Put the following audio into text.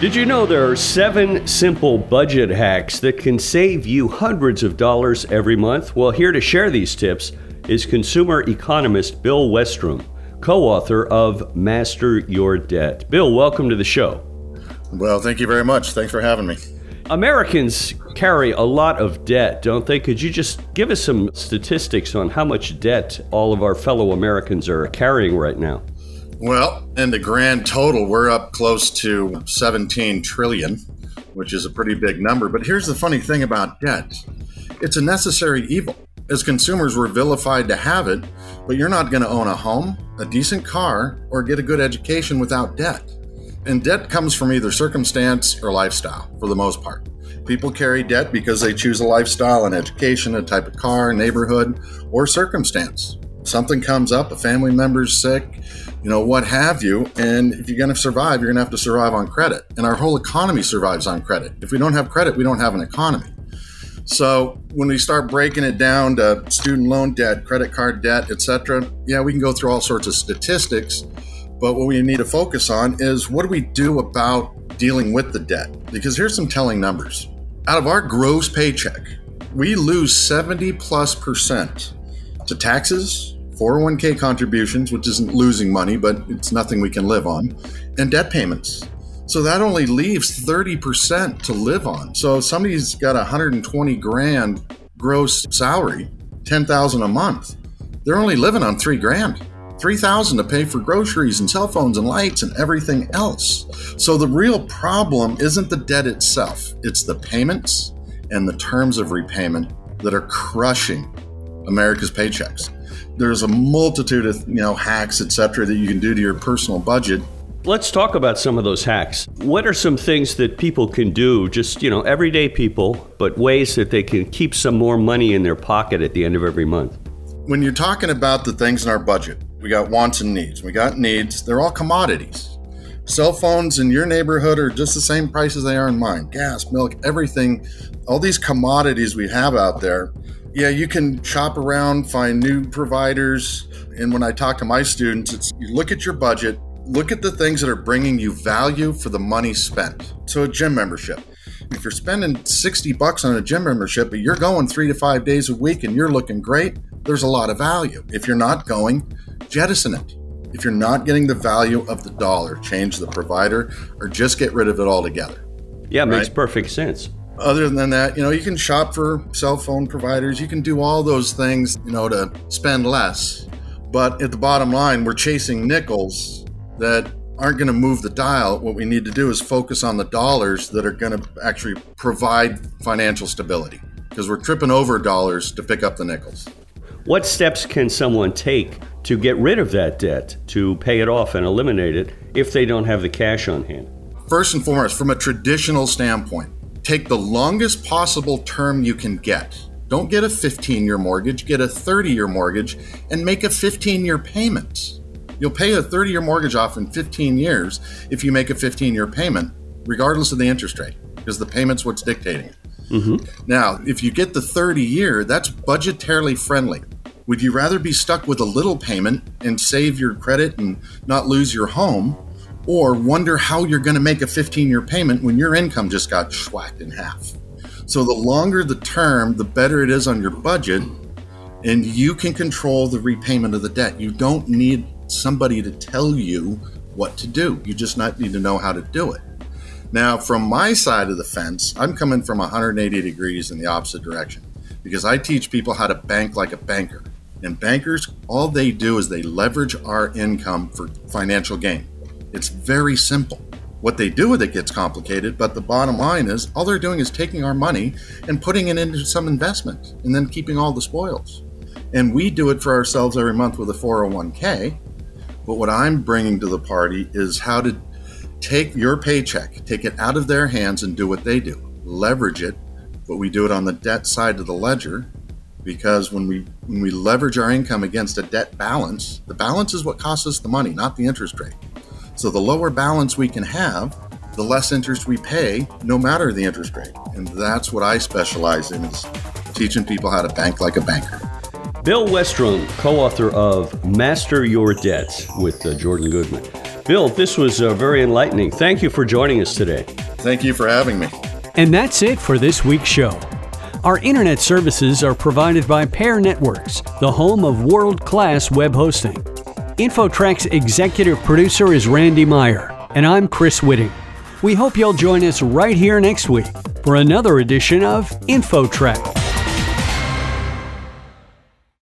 Did you know there are seven simple budget hacks that can save you hundreds of dollars every month? Well, here to share these tips is consumer economist Bill Westrom, co author of Master Your Debt. Bill, welcome to the show. Well, thank you very much. Thanks for having me. Americans carry a lot of debt, don't they? Could you just give us some statistics on how much debt all of our fellow Americans are carrying right now? Well, in the grand total, we're up close to 17 trillion, which is a pretty big number. But here's the funny thing about debt it's a necessary evil. As consumers, we're vilified to have it, but you're not going to own a home, a decent car, or get a good education without debt. And debt comes from either circumstance or lifestyle for the most part. People carry debt because they choose a lifestyle, an education, a type of car, neighborhood, or circumstance. Something comes up, a family member's sick, you know, what have you. And if you're going to survive, you're going to have to survive on credit. And our whole economy survives on credit. If we don't have credit, we don't have an economy. So when we start breaking it down to student loan debt, credit card debt, etc., yeah, we can go through all sorts of statistics. But what we need to focus on is what do we do about dealing with the debt? Because here's some telling numbers. Out of our gross paycheck, we lose 70 plus percent to taxes, 401k contributions, which isn't losing money, but it's nothing we can live on, and debt payments. So that only leaves 30% to live on. So if somebody's got 120 grand gross salary, 10,000 a month, they're only living on 3 grand. 3000 to pay for groceries and cell phones and lights and everything else. So the real problem isn't the debt itself, it's the payments and the terms of repayment that are crushing America's paychecks there's a multitude of you know hacks, etc., that you can do to your personal budget. Let's talk about some of those hacks. What are some things that people can do, just, you know, everyday people, but ways that they can keep some more money in their pocket at the end of every month? When you're talking about the things in our budget, we got wants and needs. We got needs, they're all commodities. Cell phones in your neighborhood are just the same price as they are in mine. Gas, milk, everything, all these commodities we have out there yeah, you can shop around, find new providers. And when I talk to my students, it's you look at your budget, look at the things that are bringing you value for the money spent. So, a gym membership. If you're spending 60 bucks on a gym membership, but you're going three to five days a week and you're looking great, there's a lot of value. If you're not going, jettison it. If you're not getting the value of the dollar, change the provider or just get rid of it altogether. Yeah, it right? makes perfect sense other than that, you know, you can shop for cell phone providers. You can do all those things, you know, to spend less. But at the bottom line, we're chasing nickels that aren't going to move the dial. What we need to do is focus on the dollars that are going to actually provide financial stability because we're tripping over dollars to pick up the nickels. What steps can someone take to get rid of that debt, to pay it off and eliminate it if they don't have the cash on hand? First and foremost, from a traditional standpoint, take the longest possible term you can get. Don't get a 15 year mortgage, get a 30 year mortgage and make a 15 year payment. You'll pay a 30 year mortgage off in 15 years if you make a 15 year payment, regardless of the interest rate, because the payment's what's dictating it. Mm-hmm. Now, if you get the 30 year, that's budgetarily friendly. Would you rather be stuck with a little payment and save your credit and not lose your home? Or wonder how you're going to make a 15 year payment when your income just got schwacked in half. So, the longer the term, the better it is on your budget, and you can control the repayment of the debt. You don't need somebody to tell you what to do, you just not need to know how to do it. Now, from my side of the fence, I'm coming from 180 degrees in the opposite direction because I teach people how to bank like a banker. And bankers, all they do is they leverage our income for financial gain. It's very simple. What they do with it gets complicated, but the bottom line is all they're doing is taking our money and putting it into some investment and then keeping all the spoils. And we do it for ourselves every month with a 401k. But what I'm bringing to the party is how to take your paycheck, take it out of their hands and do what they do. Leverage it, but we do it on the debt side of the ledger because when we when we leverage our income against a debt balance, the balance is what costs us the money, not the interest rate. So the lower balance we can have, the less interest we pay, no matter the interest rate. And that's what I specialize in is teaching people how to bank like a banker. Bill Westrom, co-author of Master Your Debt with uh, Jordan Goodman. Bill, this was uh, very enlightening. Thank you for joining us today. Thank you for having me. And that's it for this week's show. Our internet services are provided by Pair Networks, the home of world class web hosting. InfoTrack's executive producer is Randy Meyer, and I'm Chris Whitting. We hope you'll join us right here next week for another edition of InfoTrack.